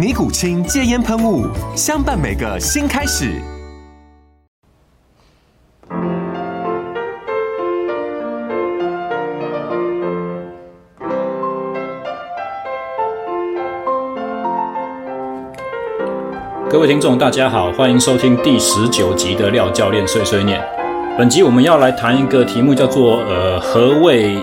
尼古清戒烟喷雾，相伴每个新开始。各位听众，大家好，欢迎收听第十九集的廖教练碎碎念。本集我们要来谈一个题目，叫做“呃，何谓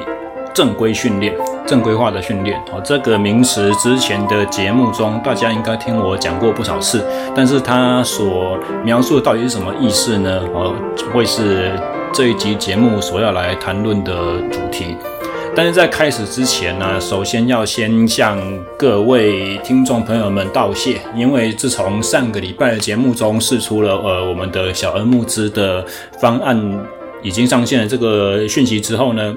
正规训练？”正规化的训练，哦，这个名词之前的节目中，大家应该听我讲过不少次。但是它所描述的到底是什么意思呢？哦，会是这一集节目所要来谈论的主题。但是在开始之前呢，首先要先向各位听众朋友们道谢，因为自从上个礼拜的节目中试出了呃我们的小额募资的方案已经上线了这个讯息之后呢。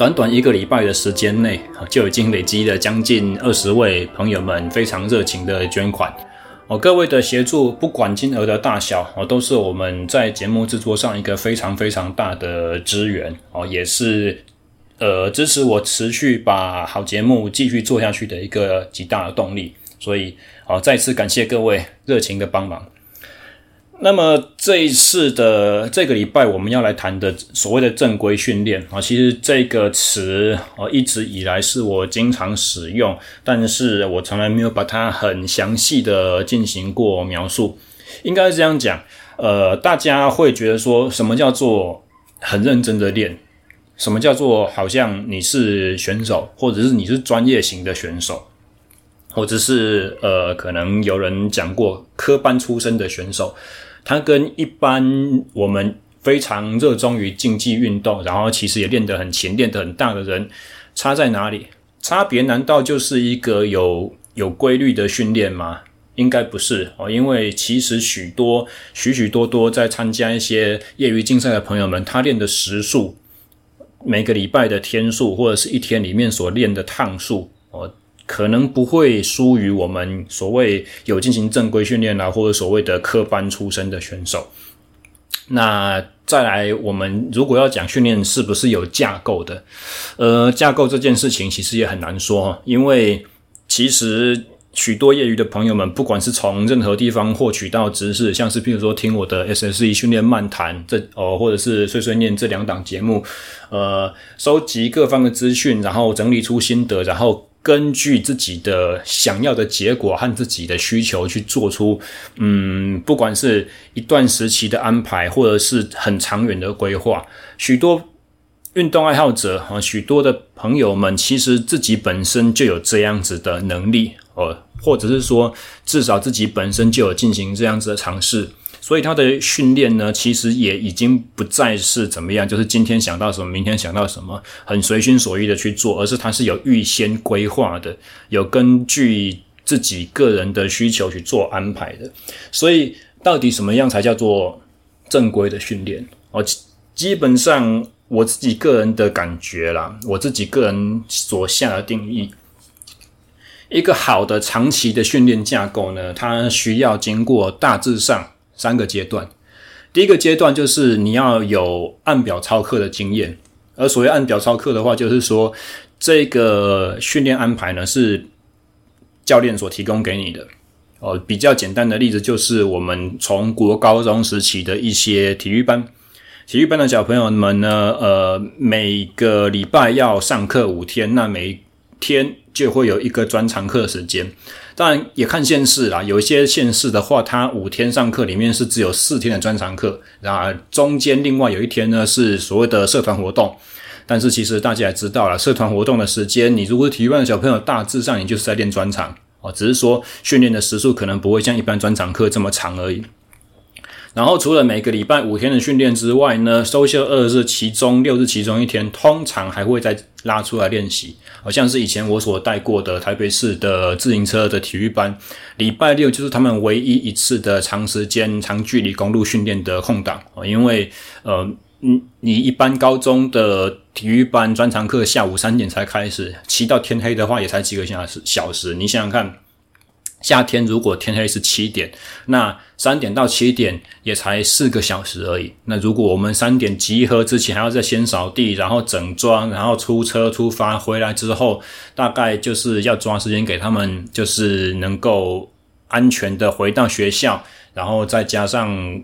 短短一个礼拜的时间内，就已经累积了将近二十位朋友们非常热情的捐款。哦，各位的协助，不管金额的大小，哦，都是我们在节目制作上一个非常非常大的支援。哦，也是呃支持我持续把好节目继续做下去的一个极大的动力。所以，哦，再次感谢各位热情的帮忙。那么这一次的这个礼拜，我们要来谈的所谓的正规训练啊，其实这个词啊一直以来是我经常使用，但是我从来没有把它很详细的进行过描述。应该是这样讲，呃，大家会觉得说什么叫做很认真的练？什么叫做好像你是选手，或者是你是专业型的选手，或者是呃，可能有人讲过科班出身的选手。它跟一般我们非常热衷于竞技运动，然后其实也练得很勤、练得很大的人，差在哪里？差别难道就是一个有有规律的训练吗？应该不是哦，因为其实许多许许多多在参加一些业余竞赛的朋友们，他练的时数，每个礼拜的天数，或者是一天里面所练的趟数，可能不会输于我们所谓有进行正规训练啊，或者所谓的科班出身的选手。那再来，我们如果要讲训练是不是有架构的，呃，架构这件事情其实也很难说，因为其实许多业余的朋友们，不管是从任何地方获取到知识，像是譬如说听我的 SSE 训练漫谈这哦，或者是碎碎念这两档节目，呃，收集各方的资讯，然后整理出心得，然后。根据自己的想要的结果和自己的需求去做出，嗯，不管是一段时期的安排，或者是很长远的规划。许多运动爱好者和许多的朋友们，其实自己本身就有这样子的能力，呃，或者是说，至少自己本身就有进行这样子的尝试。所以他的训练呢，其实也已经不再是怎么样，就是今天想到什么，明天想到什么，很随心所欲的去做，而是他是有预先规划的，有根据自己个人的需求去做安排的。所以，到底什么样才叫做正规的训练？哦，基本上我自己个人的感觉啦，我自己个人所下的定义，一个好的长期的训练架构呢，它需要经过大致上。三个阶段，第一个阶段就是你要有按表操课的经验，而所谓按表操课的话，就是说这个训练安排呢是教练所提供给你的。哦，比较简单的例子就是我们从国高中时期的一些体育班，体育班的小朋友们呢，呃，每个礼拜要上课五天，那每天就会有一个专长课的时间。当然也看县市啦，有一些县市的话，它五天上课里面是只有四天的专长课，然后中间另外有一天呢是所谓的社团活动。但是其实大家也知道了，社团活动的时间，你如果是体育班的小朋友，大致上你就是在练专长哦，只是说训练的时数可能不会像一般专长课这么长而已。然后除了每个礼拜五天的训练之外呢，周休二日其中六日其中一天，通常还会再拉出来练习。好像是以前我所带过的台北市的自行车的体育班，礼拜六就是他们唯一一次的长时间、长距离公路训练的空档。因为呃，你你一般高中的体育班专长课下午三点才开始，骑到天黑的话也才几个小时小时，你想想看。夏天如果天黑是七点，那三点到七点也才四个小时而已。那如果我们三点集合之前还要再先扫地，然后整装，然后出车出发，回来之后大概就是要抓时间给他们，就是能够安全的回到学校，然后再加上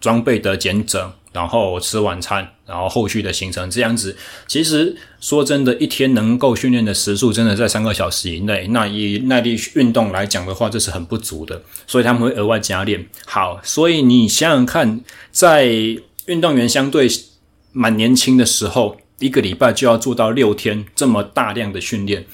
装备的检整。然后吃晚餐，然后后续的行程这样子。其实说真的，一天能够训练的时数真的在三个小时以内。那以耐力运动来讲的话，这是很不足的，所以他们会额外加练。好，所以你想想看，在运动员相对蛮年轻的时候，一个礼拜就要做到六天这么大量的训练，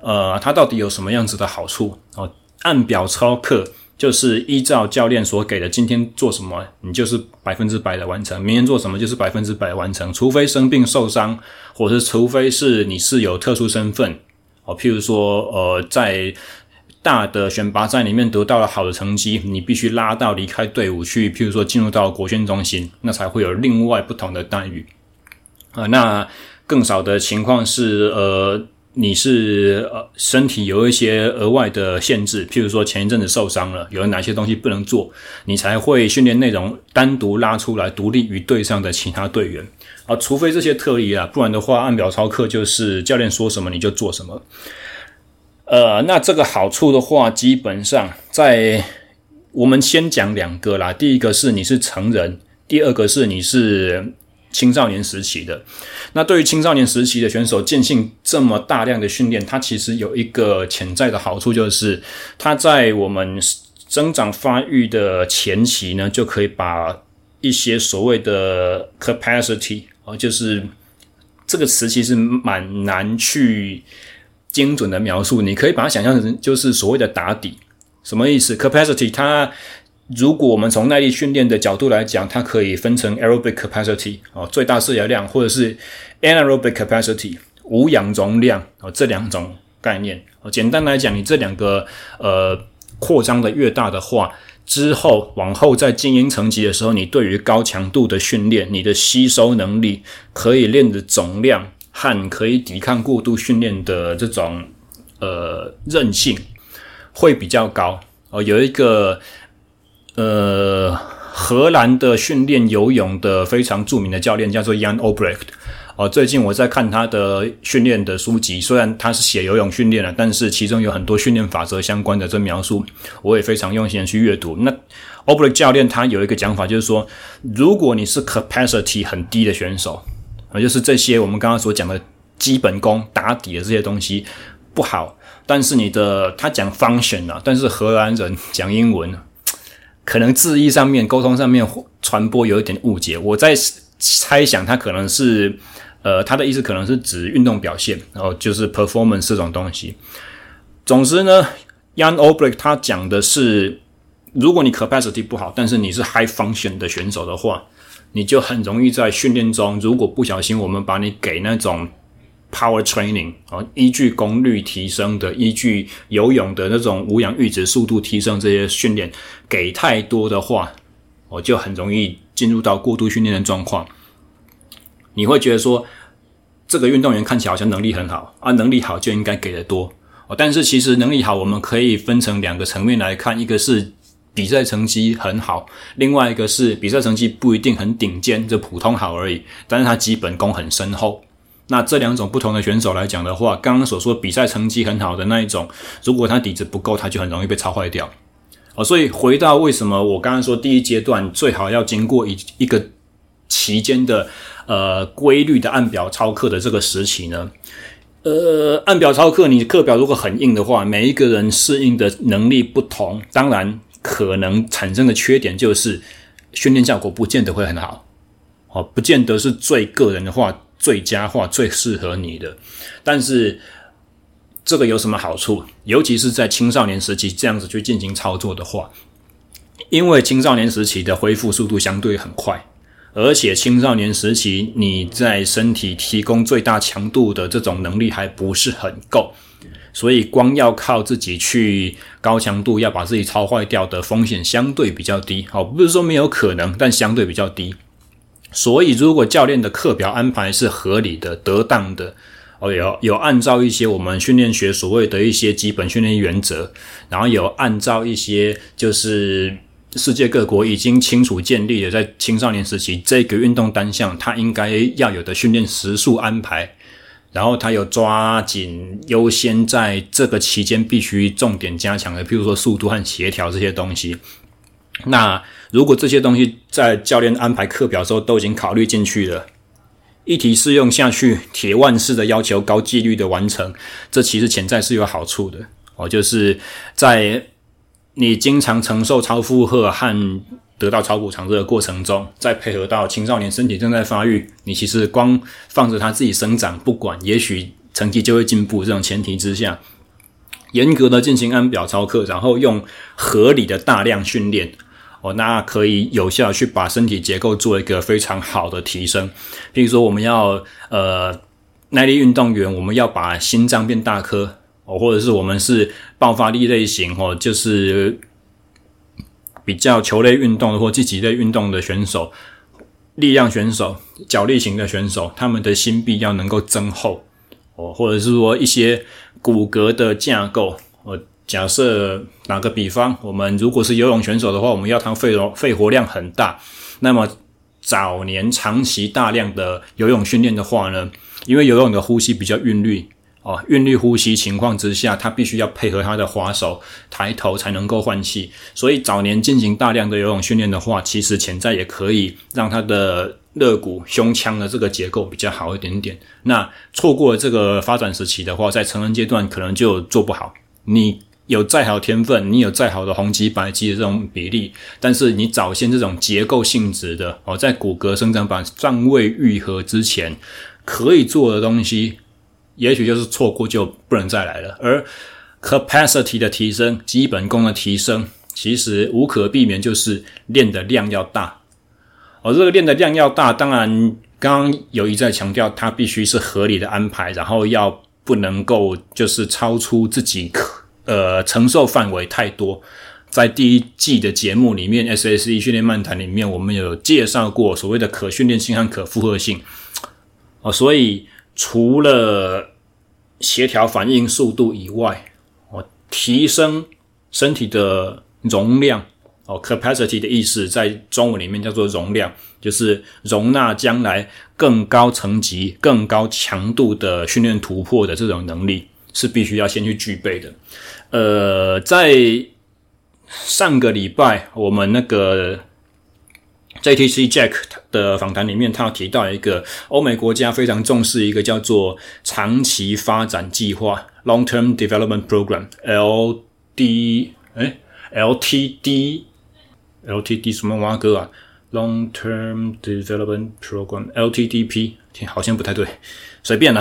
呃，它到底有什么样子的好处？哦，按表操课。就是依照教练所给的，今天做什么，你就是百分之百的完成；明天做什么，就是百分之百完成。除非生病受伤，或者是除非是你是有特殊身份哦，譬如说，呃，在大的选拔赛里面得到了好的成绩，你必须拉到离开队伍去，譬如说进入到国训中心，那才会有另外不同的待遇啊、呃。那更少的情况是，呃。你是呃身体有一些额外的限制，譬如说前一阵子受伤了，有哪些东西不能做，你才会训练内容单独拉出来，独立于队上的其他队员啊，除非这些特例啊，不然的话按表操课就是教练说什么你就做什么。呃，那这个好处的话，基本上在我们先讲两个啦，第一个是你是成人，第二个是你是。青少年时期的，那对于青少年时期的选手进行这么大量的训练，它其实有一个潜在的好处，就是它在我们增长发育的前期呢，就可以把一些所谓的 capacity 啊，就是这个词其实蛮难去精准的描述，你可以把它想象成就是所谓的打底，什么意思？capacity 它。如果我们从耐力训练的角度来讲，它可以分成 aerobic capacity 哦，最大摄氧量，或者是 anaerobic capacity 无氧容量哦，这两种概念哦。简单来讲，你这两个呃扩张的越大的话，之后往后在精英层级的时候，你对于高强度的训练，你的吸收能力可以练的总量和可以抵抗过度训练的这种呃韧性会比较高哦。有一个。呃，荷兰的训练游泳的非常著名的教练叫做 Jan Obrecht 哦。最近我在看他的训练的书籍，虽然他是写游泳训练的，但是其中有很多训练法则相关的这描述，我也非常用心的去阅读。那 Obrecht 教练他有一个讲法，就是说，如果你是 capacity 很低的选手，啊，就是这些我们刚刚所讲的基本功打底的这些东西不好，但是你的他讲 function 啊，但是荷兰人讲英文。可能字义上面、沟通上面传播有一点误解，我在猜想他可能是，呃，他的意思可能是指运动表现，然后就是 performance 这种东西。总之呢，Jan Obrecht 他讲的是，如果你 capacity 不好，但是你是 high function 的选手的话，你就很容易在训练中，如果不小心，我们把你给那种。Power training 啊，依据功率提升的，依据游泳的那种无氧阈值速度提升这些训练，给太多的话，我就很容易进入到过度训练的状况。你会觉得说，这个运动员看起来好像能力很好啊，能力好就应该给的多哦。但是其实能力好，我们可以分成两个层面来看，一个是比赛成绩很好，另外一个是比赛成绩不一定很顶尖，就普通好而已，但是他基本功很深厚。那这两种不同的选手来讲的话，刚刚所说比赛成绩很好的那一种，如果他底子不够，他就很容易被操坏掉。哦，所以回到为什么我刚刚说第一阶段最好要经过一一个期间的呃规律的按表操课的这个时期呢？呃，按表操课，你课表如果很硬的话，每一个人适应的能力不同，当然可能产生的缺点就是训练效果不见得会很好，哦，不见得是最个人的话、最佳化、最适合你的。但是这个有什么好处？尤其是在青少年时期这样子去进行操作的话，因为青少年时期的恢复速度相对很快。而且青少年时期，你在身体提供最大强度的这种能力还不是很够，所以光要靠自己去高强度要把自己操坏掉的风险相对比较低。好，不是说没有可能，但相对比较低。所以如果教练的课表安排是合理的、得当的，哦，有有按照一些我们训练学所谓的一些基本训练原则，然后有按照一些就是。世界各国已经清楚建立了，在青少年时期这个运动单项，它应该要有的训练时数安排，然后他有抓紧优先在这个期间必须重点加强的，譬如说速度和协调这些东西。那如果这些东西在教练安排课表的时候都已经考虑进去了，一体适用下去，铁腕式的要求高纪律的完成，这其实潜在是有好处的哦，就是在。你经常承受超负荷和得到超补偿这个过程中，再配合到青少年身体正在发育，你其实光放着他自己生长不管，也许成绩就会进步。这种前提之下，严格的进行按表操课，然后用合理的大量训练，哦，那可以有效去把身体结构做一个非常好的提升。比如说，我们要呃耐力运动员，我们要把心脏变大颗。哦，或者是我们是爆发力类型，哦，就是比较球类运动或积极类运动的选手，力量选手、脚力型的选手，他们的心壁要能够增厚，哦，或者是说一些骨骼的架构，假设打个比方，我们如果是游泳选手的话，我们要他肺活肺活量很大，那么早年长期大量的游泳训练的话呢，因为游泳的呼吸比较韵律。哦，韵律呼吸情况之下，他必须要配合他的划手抬头才能够换气。所以早年进行大量的游泳训练的话，其实潜在也可以让他的肋骨、胸腔的这个结构比较好一点点。那错过这个发展时期的话，在成人阶段可能就做不好。你有再好天分，你有再好的红肌白肌的这种比例，但是你早先这种结构性质的哦，在骨骼生长板尚未愈合之前可以做的东西。也许就是错过就不能再来了，而 capacity 的提升、基本功的提升，其实无可避免就是练的量要大。而这个练的量要大，当然刚刚有一再强调，它必须是合理的安排，然后要不能够就是超出自己可呃承受范围太多。在第一季的节目里面，SSE 训练漫谈里面，我们有介绍过所谓的可训练性和可负荷性。哦，所以。除了协调反应速度以外，哦，提升身体的容量哦，capacity 的意思在中文里面叫做容量，就是容纳将来更高层级、更高强度的训练突破的这种能力，是必须要先去具备的。呃，在上个礼拜我们那个。JTC Jack 的访谈里面，他提到一个欧美国家非常重视一个叫做长期发展计划 （Long-term Development Program，LD）。哎，LTD，LTD 什么蛙哥啊？Long-term Development Program，LTDP，好像不太对，随便啦。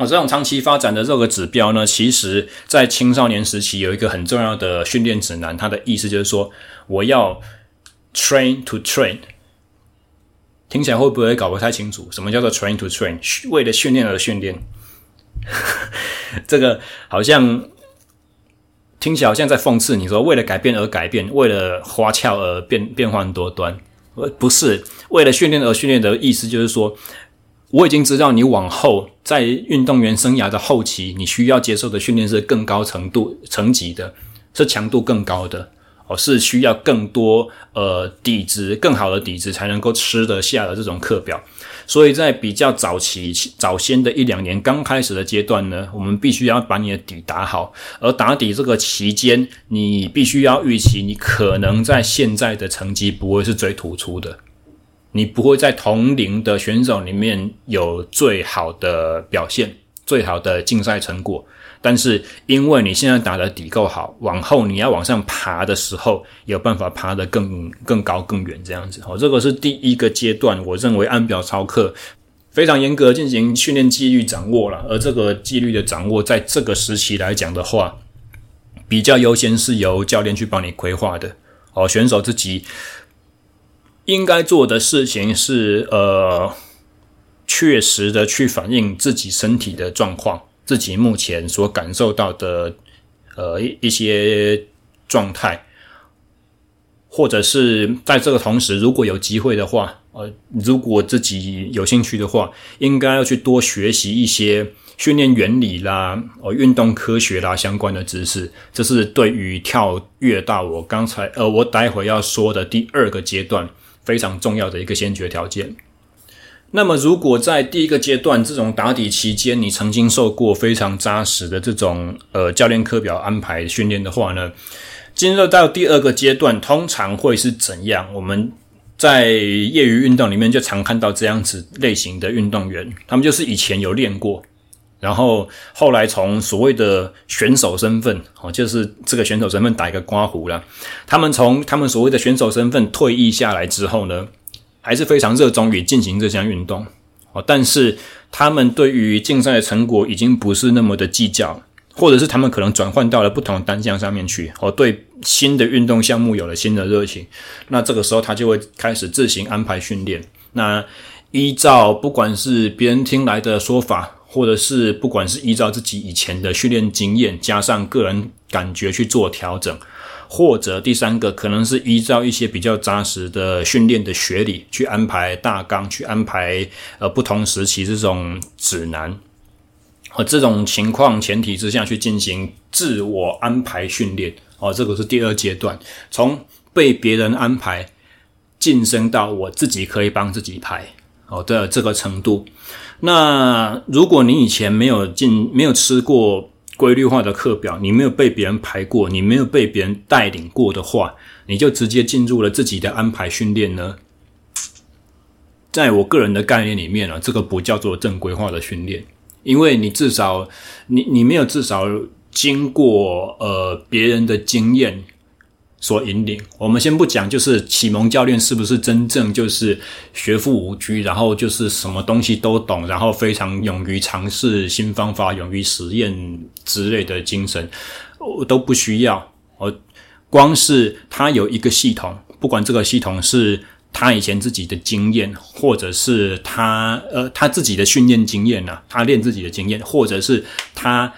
好，这种长期发展的这个指标呢，其实在青少年时期有一个很重要的训练指南，它的意思就是说，我要。Train to train，听起来会不会搞不太清楚？什么叫做 train to train？为了训练而训练，这个好像听起来好像在讽刺你说，为了改变而改变，为了花俏而变变换多端。不是为了训练而训练的意思，就是说，我已经知道你往后在运动员生涯的后期，你需要接受的训练是更高程度、层级的，是强度更高的。哦，是需要更多呃底子，更好的底子才能够吃得下的这种课表，所以在比较早期、早先的一两年刚开始的阶段呢，我们必须要把你的底打好，而打底这个期间，你必须要预期你可能在现在的成绩不会是最突出的，你不会在同龄的选手里面有最好的表现、最好的竞赛成果。但是，因为你现在打的底够好，往后你要往上爬的时候，有办法爬得更更高、更远这样子。哦，这个是第一个阶段，我认为按表操课非常严格进行训练纪律掌握了。而这个纪律的掌握，在这个时期来讲的话，比较优先是由教练去帮你规划的。哦，选手自己应该做的事情是，呃，确实的去反映自己身体的状况。自己目前所感受到的，呃，一一些状态，或者是在这个同时，如果有机会的话，呃，如果自己有兴趣的话，应该要去多学习一些训练原理啦，呃，运动科学啦相关的知识。这是对于跳跃到我刚才，呃，我待会要说的第二个阶段非常重要的一个先决条件。那么，如果在第一个阶段这种打底期间，你曾经受过非常扎实的这种呃教练课表安排训练的话呢，进入到第二个阶段，通常会是怎样？我们在业余运动里面就常看到这样子类型的运动员，他们就是以前有练过，然后后来从所谓的选手身份，哦，就是这个选手身份打一个刮胡了，他们从他们所谓的选手身份退役下来之后呢，还是非常热衷于进行这项运动哦，但是他们对于竞赛的成果已经不是那么的计较，或者是他们可能转换到了不同的单项上面去哦，对新的运动项目有了新的热情，那这个时候他就会开始自行安排训练。那依照不管是别人听来的说法，或者是不管是依照自己以前的训练经验加上个人感觉去做调整。或者第三个可能是依照一些比较扎实的训练的学理去安排大纲，去安排呃不同时期这种指南，和这种情况前提之下去进行自我安排训练哦，这个是第二阶段，从被别人安排晋升到我自己可以帮自己排哦的这个程度。那如果你以前没有进，没有吃过。规律化的课表，你没有被别人排过，你没有被别人带领过的话，你就直接进入了自己的安排训练呢？在我个人的概念里面呢，这个不叫做正规化的训练，因为你至少你你没有至少经过呃别人的经验。所引领，我们先不讲，就是启蒙教练是不是真正就是学富五车，然后就是什么东西都懂，然后非常勇于尝试新方法、勇于实验之类的精神，我都不需要。我光是他有一个系统，不管这个系统是他以前自己的经验，或者是他呃他自己的训练经验呐，他练自己的经验，或者是他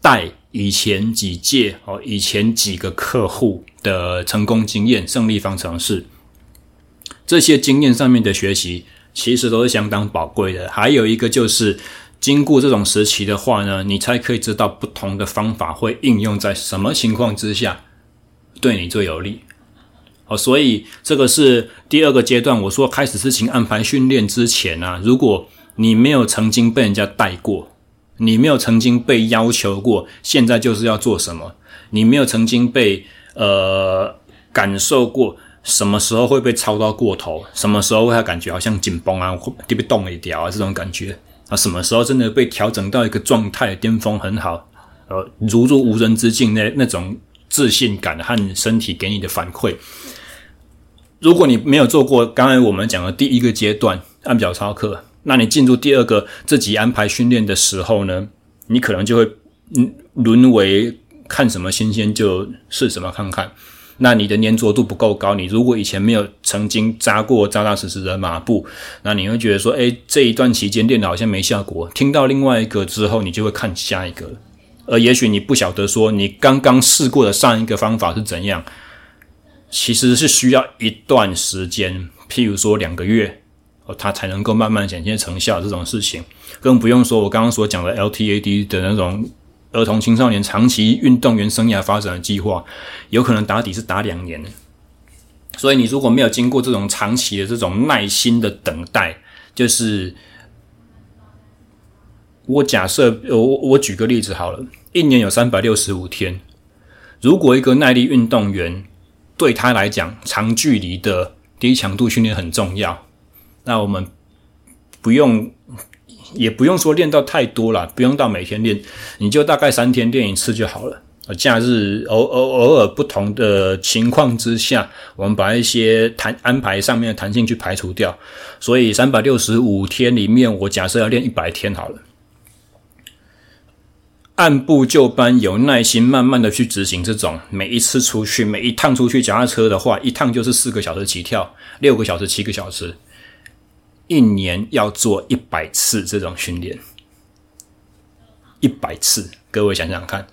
带。以前几届哦，以前几个客户的成功经验、胜利方程式，这些经验上面的学习，其实都是相当宝贵的。还有一个就是，经过这种时期的话呢，你才可以知道不同的方法会应用在什么情况之下对你最有利。哦，所以这个是第二个阶段。我说开始事情安排训练之前啊，如果你没有曾经被人家带过。你没有曾经被要求过，现在就是要做什么？你没有曾经被呃感受过什么时候会被操到过头，什么时候会感觉好像紧绷啊，会被动一点啊，这种感觉啊，什么时候真的被调整到一个状态巅峰很好，呃，如入无人之境那那种自信感和身体给你的反馈。如果你没有做过刚才我们讲的第一个阶段按表操课。那你进入第二个自己安排训练的时候呢，你可能就会嗯沦为看什么新鲜就试什么看看。那你的粘着度不够高，你如果以前没有曾经扎过扎扎实实的马步，那你会觉得说，诶，这一段期间练的好像没效果。听到另外一个之后，你就会看下一个。而也许你不晓得说，你刚刚试过的上一个方法是怎样，其实是需要一段时间，譬如说两个月。它才能够慢慢显现成效，这种事情更不用说。我刚刚所讲的 LTAD 的那种儿童青少年长期运动员生涯发展的计划，有可能打底是打两年。所以你如果没有经过这种长期的这种耐心的等待，就是我假设我我举个例子好了，一年有三百六十五天，如果一个耐力运动员对他来讲长距离的低强度训练很重要。那我们不用，也不用说练到太多了，不用到每天练，你就大概三天练一次就好了。假日偶偶偶尔不同的情况之下，我们把一些弹安排上面的弹性去排除掉。所以三百六十五天里面，我假设要练一百天好了。按部就班，有耐心，慢慢的去执行这种。每一次出去，每一趟出去脚踏车的话，一趟就是四个小时起跳，六个小时、七个小时，一年要做一百次这种训练，一百次，各位想想看。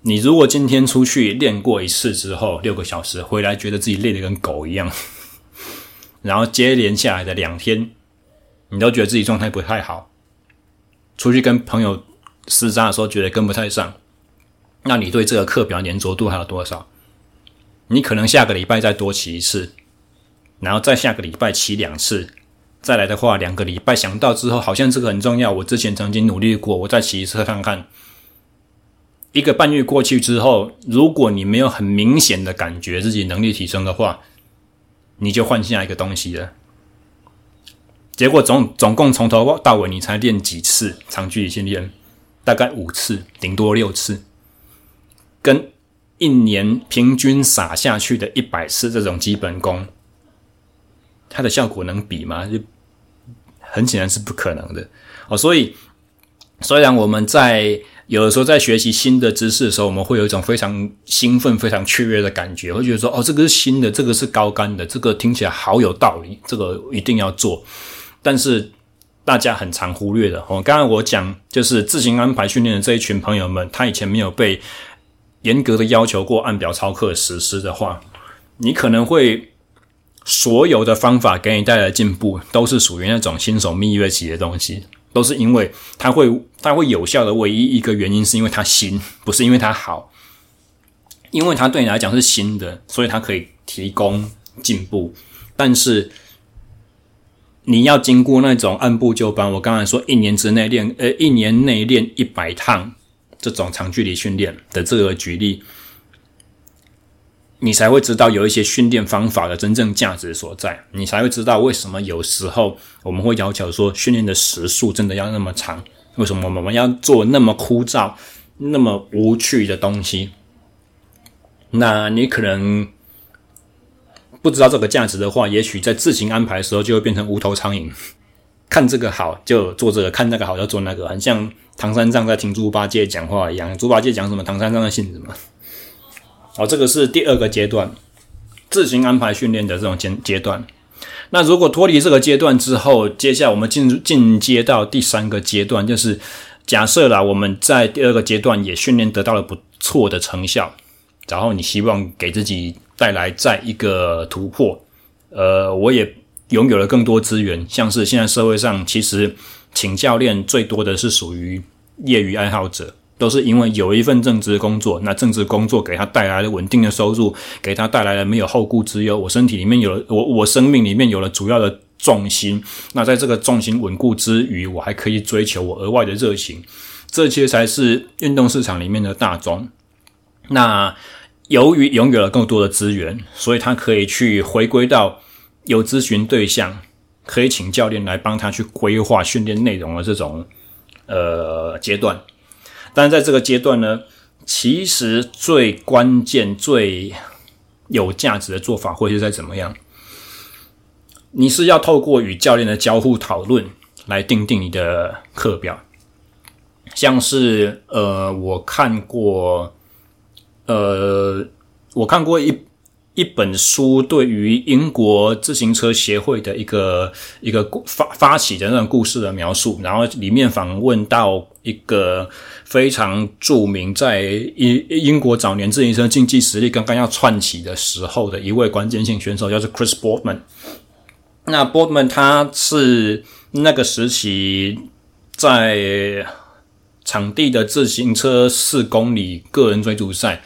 你如果今天出去练过一次之后，六个小时回来，觉得自己累得跟狗一样，然后接连下来的两天，你都觉得自己状态不太好，出去跟朋友厮杀的时候觉得跟不太上，那你对这个课表粘着度还有多少？你可能下个礼拜再多骑一次，然后再下个礼拜骑两次，再来的话两个礼拜想到之后，好像这个很重要，我之前曾经努力过，我再骑一次看看。一个半月过去之后，如果你没有很明显的感觉自己能力提升的话，你就换下一个东西了。结果总总共从头到尾你才练几次长距离训练，大概五次，顶多六次，跟一年平均撒下去的一百次这种基本功，它的效果能比吗？就很显然是不可能的哦。所以虽然我们在有的时候在学习新的知识的时候，我们会有一种非常兴奋、非常雀跃的感觉，会觉得说：“哦，这个是新的，这个是高干的，这个听起来好有道理，这个一定要做。”但是大家很常忽略的，哦，刚刚我讲就是自行安排训练的这一群朋友们，他以前没有被严格的要求过按表操课实施的话，你可能会所有的方法给你带来进步，都是属于那种新手蜜月期的东西。都是因为它会，它会有效的唯一一个原因，是因为它新，不是因为它好。因为它对你来讲是新的，所以它可以提供进步。但是你要经过那种按部就班，我刚才说一年之内练，呃，一年内练一百趟这种长距离训练的这个举例。你才会知道有一些训练方法的真正价值所在，你才会知道为什么有时候我们会要求说训练的时数真的要那么长，为什么我们要做那么枯燥、那么无趣的东西？那你可能不知道这个价值的话，也许在自行安排的时候就会变成无头苍蝇，看这个好就做这个，看那个好就做那个，很像唐三藏在听猪八戒讲话一样。猪八戒讲什么，唐三藏在信什么。好，这个是第二个阶段，自行安排训练的这种阶阶段。那如果脱离这个阶段之后，接下来我们进进阶到第三个阶段，就是假设啦，我们在第二个阶段也训练得到了不错的成效，然后你希望给自己带来再一个突破。呃，我也拥有了更多资源，像是现在社会上其实请教练最多的是属于业余爱好者。都是因为有一份正职工作，那正职工作给他带来了稳定的收入，给他带来了没有后顾之忧。我身体里面有了，我我生命里面有了主要的重心。那在这个重心稳固之余，我还可以追求我额外的热情，这些才是运动市场里面的大宗。那由于拥有了更多的资源，所以他可以去回归到有咨询对象，可以请教练来帮他去规划训练内容的这种呃阶段。但在这个阶段呢，其实最关键、最有价值的做法会是在怎么样？你是要透过与教练的交互讨论来定定你的课表，像是呃，我看过，呃，我看过一。一本书对于英国自行车协会的一个一个发发起的那种故事的描述，然后里面访问到一个非常著名，在英英国早年自行车竞技实力刚刚要窜起的时候的一位关键性选手，叫做 Chris Boardman。那 Boardman 他是那个时期在场地的自行车四公里个人追逐赛。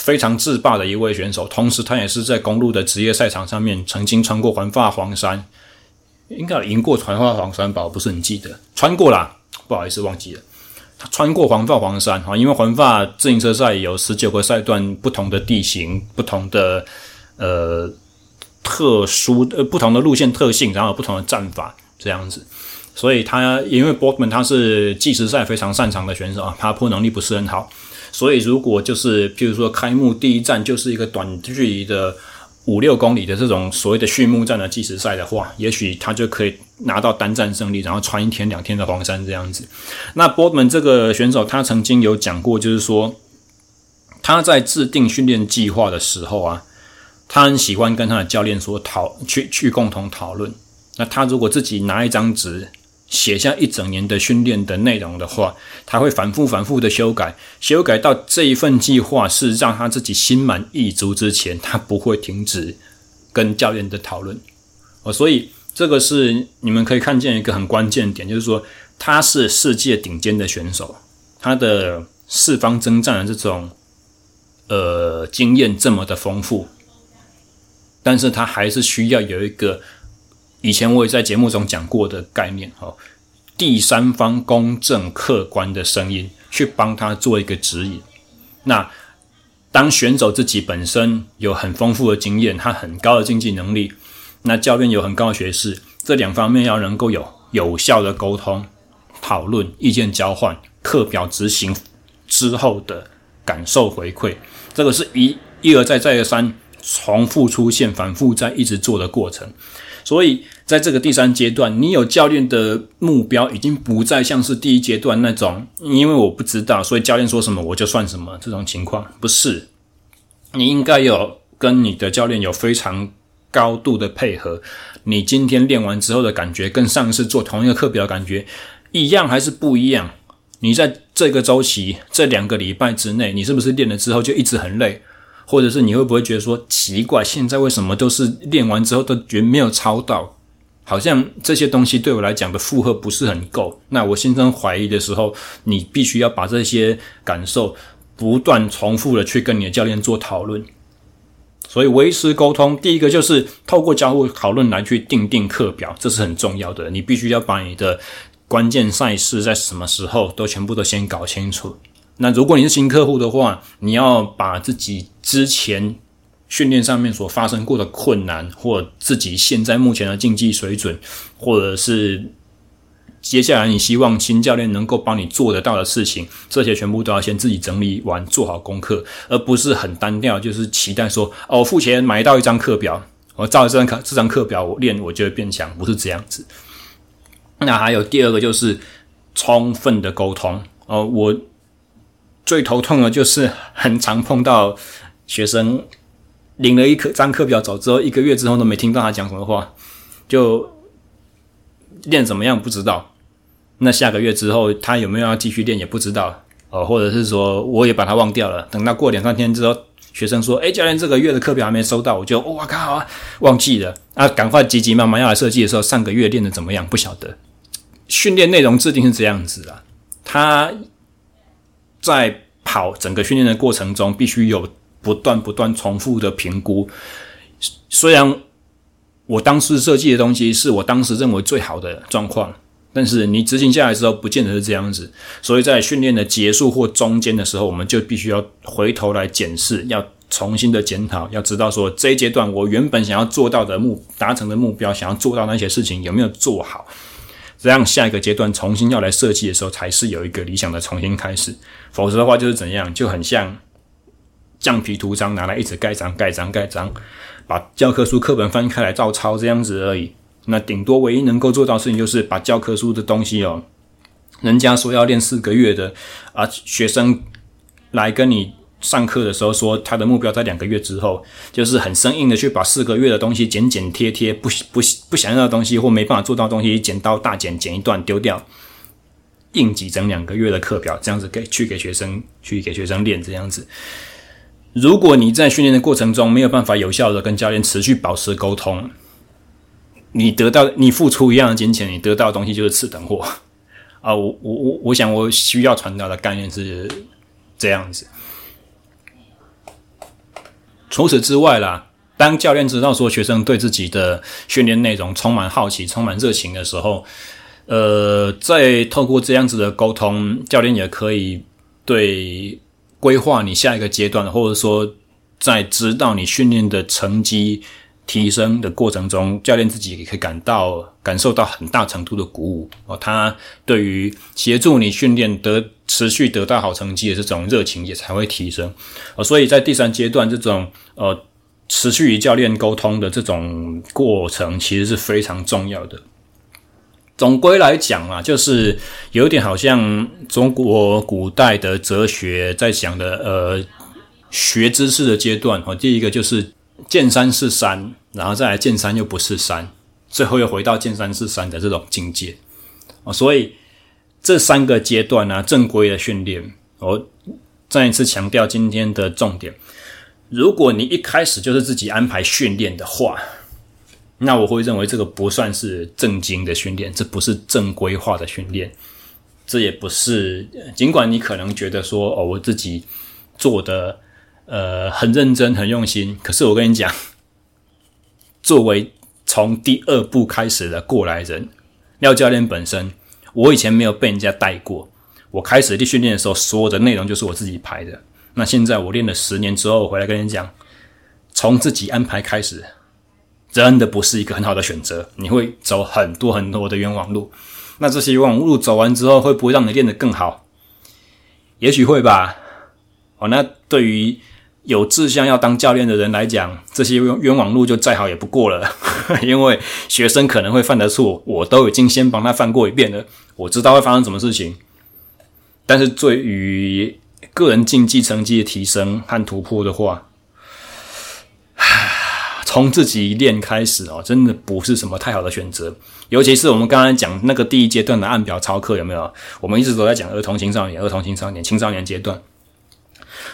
非常自霸的一位选手，同时他也是在公路的职业赛场上面曾经穿过环法黄山，应该赢过环法黄山吧？我不是很记得，穿过啦，不好意思忘记了。他穿过环法黄山啊，因为环法自行车赛有十九个赛段，不同的地形，不同的呃特殊呃不同的路线特性，然后有不同的战法这样子。所以他因为 Boardman 他是计时赛非常擅长的选手啊，爬坡能力不是很好，所以如果就是譬如说开幕第一站就是一个短距离的五六公里的这种所谓的序幕战的计时赛的话，也许他就可以拿到单站胜利，然后穿一天两天的黄衫这样子。那 Boardman 这个选手他曾经有讲过，就是说他在制定训练计划的时候啊，他很喜欢跟他的教练说讨去去共同讨论。那他如果自己拿一张纸。写下一整年的训练的内容的话，他会反复反复的修改，修改到这一份计划是让他自己心满意足之前，他不会停止跟教练的讨论。哦，所以这个是你们可以看见一个很关键点，就是说他是世界顶尖的选手，他的四方征战的这种呃经验这么的丰富，但是他还是需要有一个。以前我也在节目中讲过的概念，哈，第三方公正客观的声音去帮他做一个指引。那当选手自己本身有很丰富的经验，他很高的竞技能力，那教练有很高的学识，这两方面要能够有有效的沟通、讨论、意见交换、课表执行之后的感受回馈，这个是一一而再再而三重复出现、反复在一直做的过程。所以，在这个第三阶段，你有教练的目标，已经不再像是第一阶段那种，因为我不知道，所以教练说什么我就算什么这种情况。不是，你应该有跟你的教练有非常高度的配合。你今天练完之后的感觉，跟上一次做同一个课表的感觉一样还是不一样？你在这个周期这两个礼拜之内，你是不是练了之后就一直很累？或者是你会不会觉得说奇怪，现在为什么都是练完之后都觉没有超到，好像这些东西对我来讲的负荷不是很够。那我心生怀疑的时候，你必须要把这些感受不断重复的去跟你的教练做讨论。所以维持沟通，第一个就是透过交互讨论来去定定课表，这是很重要的。你必须要把你的关键赛事在什么时候都全部都先搞清楚。那如果你是新客户的话，你要把自己之前训练上面所发生过的困难，或自己现在目前的竞技水准，或者是接下来你希望新教练能够帮你做得到的事情，这些全部都要先自己整理完，做好功课，而不是很单调，就是期待说哦，付钱买到一张课表，我照这张课这张课表我练，我就会变强，不是这样子。那还有第二个就是充分的沟通哦，我。最头痛的就是很常碰到学生领了一课张课表走之后，一个月之后都没听到他讲什么话，就练怎么样不知道。那下个月之后他有没有要继续练也不知道哦，或者是说我也把他忘掉了。等到过两三天之后，学生说：“诶，教练这个月的课表还没收到。”我就哇靠啊，忘记了啊，赶快急急忙忙要来设计的时候，上个月练的怎么样？不晓得。训练内容制定是这样子啊，他。在跑整个训练的过程中，必须有不断不断重复的评估。虽然我当时设计的东西是我当时认为最好的状况，但是你执行下来之后，不见得是这样子。所以在训练的结束或中间的时候，我们就必须要回头来检视，要重新的检讨，要知道说这一阶段我原本想要做到的目达成的目标，想要做到那些事情有没有做好。这样下一个阶段重新要来设计的时候，才是有一个理想的重新开始。否则的话，就是怎样，就很像橡皮图章拿来一直盖章、盖章、盖章，把教科书课本翻开来照抄这样子而已。那顶多唯一能够做到事情，就是把教科书的东西哦，人家说要练四个月的啊，学生来跟你。上课的时候说他的目标在两个月之后，就是很生硬的去把四个月的东西剪剪贴贴，不不不想要的东西或没办法做到的东西，剪刀大剪剪一段丢掉，应急整两个月的课表，这样子给去给学生去给学生练这样子。如果你在训练的过程中没有办法有效的跟教练持续保持沟通，你得到你付出一样的金钱，你得到的东西就是次等货 啊！我我我我想我需要传达的概念是这样子。除此之外啦，当教练知道说学生对自己的训练内容充满好奇、充满热情的时候，呃，在透过这样子的沟通，教练也可以对规划你下一个阶段，或者说在知道你训练的成绩提升的过程中，教练自己也可以感到感受到很大程度的鼓舞哦。他对于协助你训练得持续得到好成绩的这种热情也才会提升哦。所以在第三阶段，这种呃持续与教练沟通的这种过程，其实是非常重要的。总归来讲啊，就是有点好像中国古代的哲学在讲的呃学知识的阶段哦。第一个就是见山是山。然后再来见山又不是山，最后又回到见山是山的这种境界哦，所以这三个阶段呢、啊，正规的训练，我再一次强调今天的重点：如果你一开始就是自己安排训练的话，那我会认为这个不算是正经的训练，这不是正规化的训练，这也不是。尽管你可能觉得说哦，我自己做的呃很认真、很用心，可是我跟你讲。作为从第二步开始的过来人，廖教练本身，我以前没有被人家带过。我开始去训练的时候，所有的内容就是我自己排的。那现在我练了十年之后，我回来跟你讲，从自己安排开始，真的不是一个很好的选择。你会走很多很多的冤枉路。那这些冤枉路走完之后，会不会让你练得更好？也许会吧。哦，那对于。有志向要当教练的人来讲，这些冤冤枉路就再好也不过了，因为学生可能会犯的错，我都已经先帮他犯过一遍了，我知道会发生什么事情。但是对于个人竞技成绩的提升和突破的话，唉从自己练开始哦，真的不是什么太好的选择。尤其是我们刚才讲那个第一阶段的按表操课，有没有？我们一直都在讲儿童青少年、儿童青少年、青少年阶段。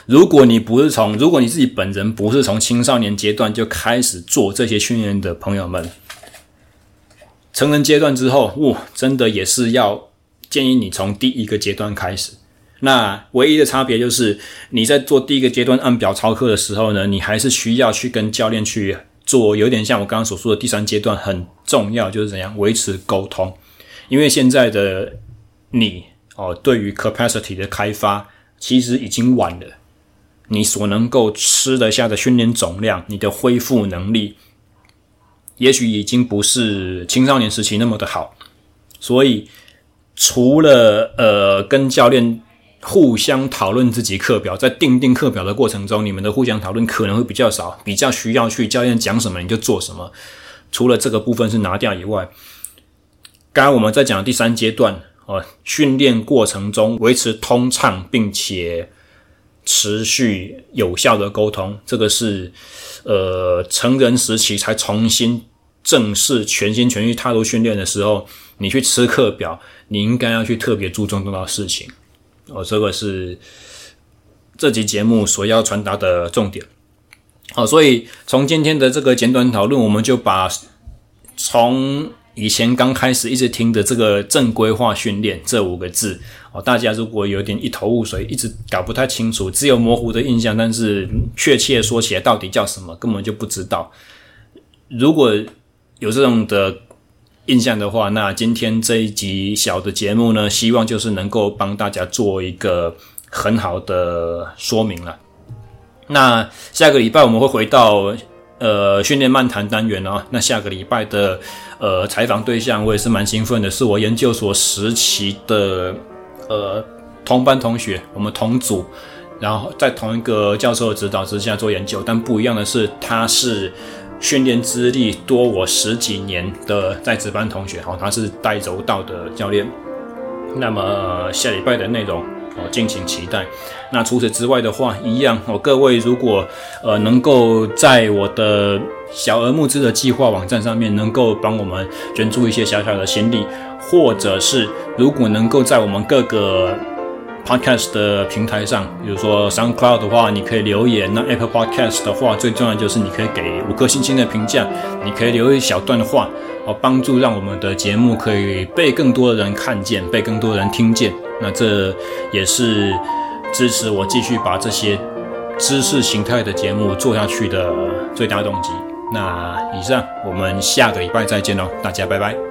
如果你不是从，如果你自己本人不是从青少年阶段就开始做这些训练的朋友们，成人阶段之后，哇，真的也是要建议你从第一个阶段开始。那唯一的差别就是你在做第一个阶段按表操课的时候呢，你还是需要去跟教练去做，有点像我刚刚所说的第三阶段很重要，就是怎样维持沟通。因为现在的你哦，对于 capacity 的开发其实已经晚了。你所能够吃得下的训练总量，你的恢复能力，也许已经不是青少年时期那么的好。所以，除了呃跟教练互相讨论自己课表，在订定课表的过程中，你们的互相讨论可能会比较少，比较需要去教练讲什么你就做什么。除了这个部分是拿掉以外，刚刚我们在讲的第三阶段哦，训练过程中维持通畅并且。持续有效的沟通，这个是呃成人时期才重新正式全心全意踏入训练的时候，你去吃课表，你应该要去特别注重这件事情。哦，这个是这集节目所要传达的重点。好，所以从今天的这个简短讨论，我们就把从以前刚开始一直听的这个正规化训练这五个字哦，大家如果有点一头雾水，一直搞不太清楚，只有模糊的印象，但是确切说起来到底叫什么，根本就不知道。如果有这种的印象的话，那今天这一集小的节目呢，希望就是能够帮大家做一个很好的说明了。那下个礼拜我们会回到。呃，训练漫谈单元哦，那下个礼拜的呃采访对象，我也是蛮兴奋的，是我研究所时期的呃同班同学，我们同组，然后在同一个教授的指导之下做研究，但不一样的是，他是训练资历多我十几年的在职班同学，哦，他是带柔道的教练。那么下礼拜的内容。哦，敬请期待。那除此之外的话，一样哦，各位如果呃能够在我的小额募资的计划网站上面，能够帮我们捐助一些小小的心力，或者是如果能够在我们各个 Podcast 的平台上，比如说 SoundCloud 的话，你可以留言；那 Apple Podcast 的话，最重要就是你可以给五颗星星的评价，你可以留一小段的话，哦，帮助让我们的节目可以被更多的人看见，被更多人听见。那这也是支持我继续把这些知识形态的节目做下去的最大动机。那以上，我们下个礼拜再见喽，大家拜拜。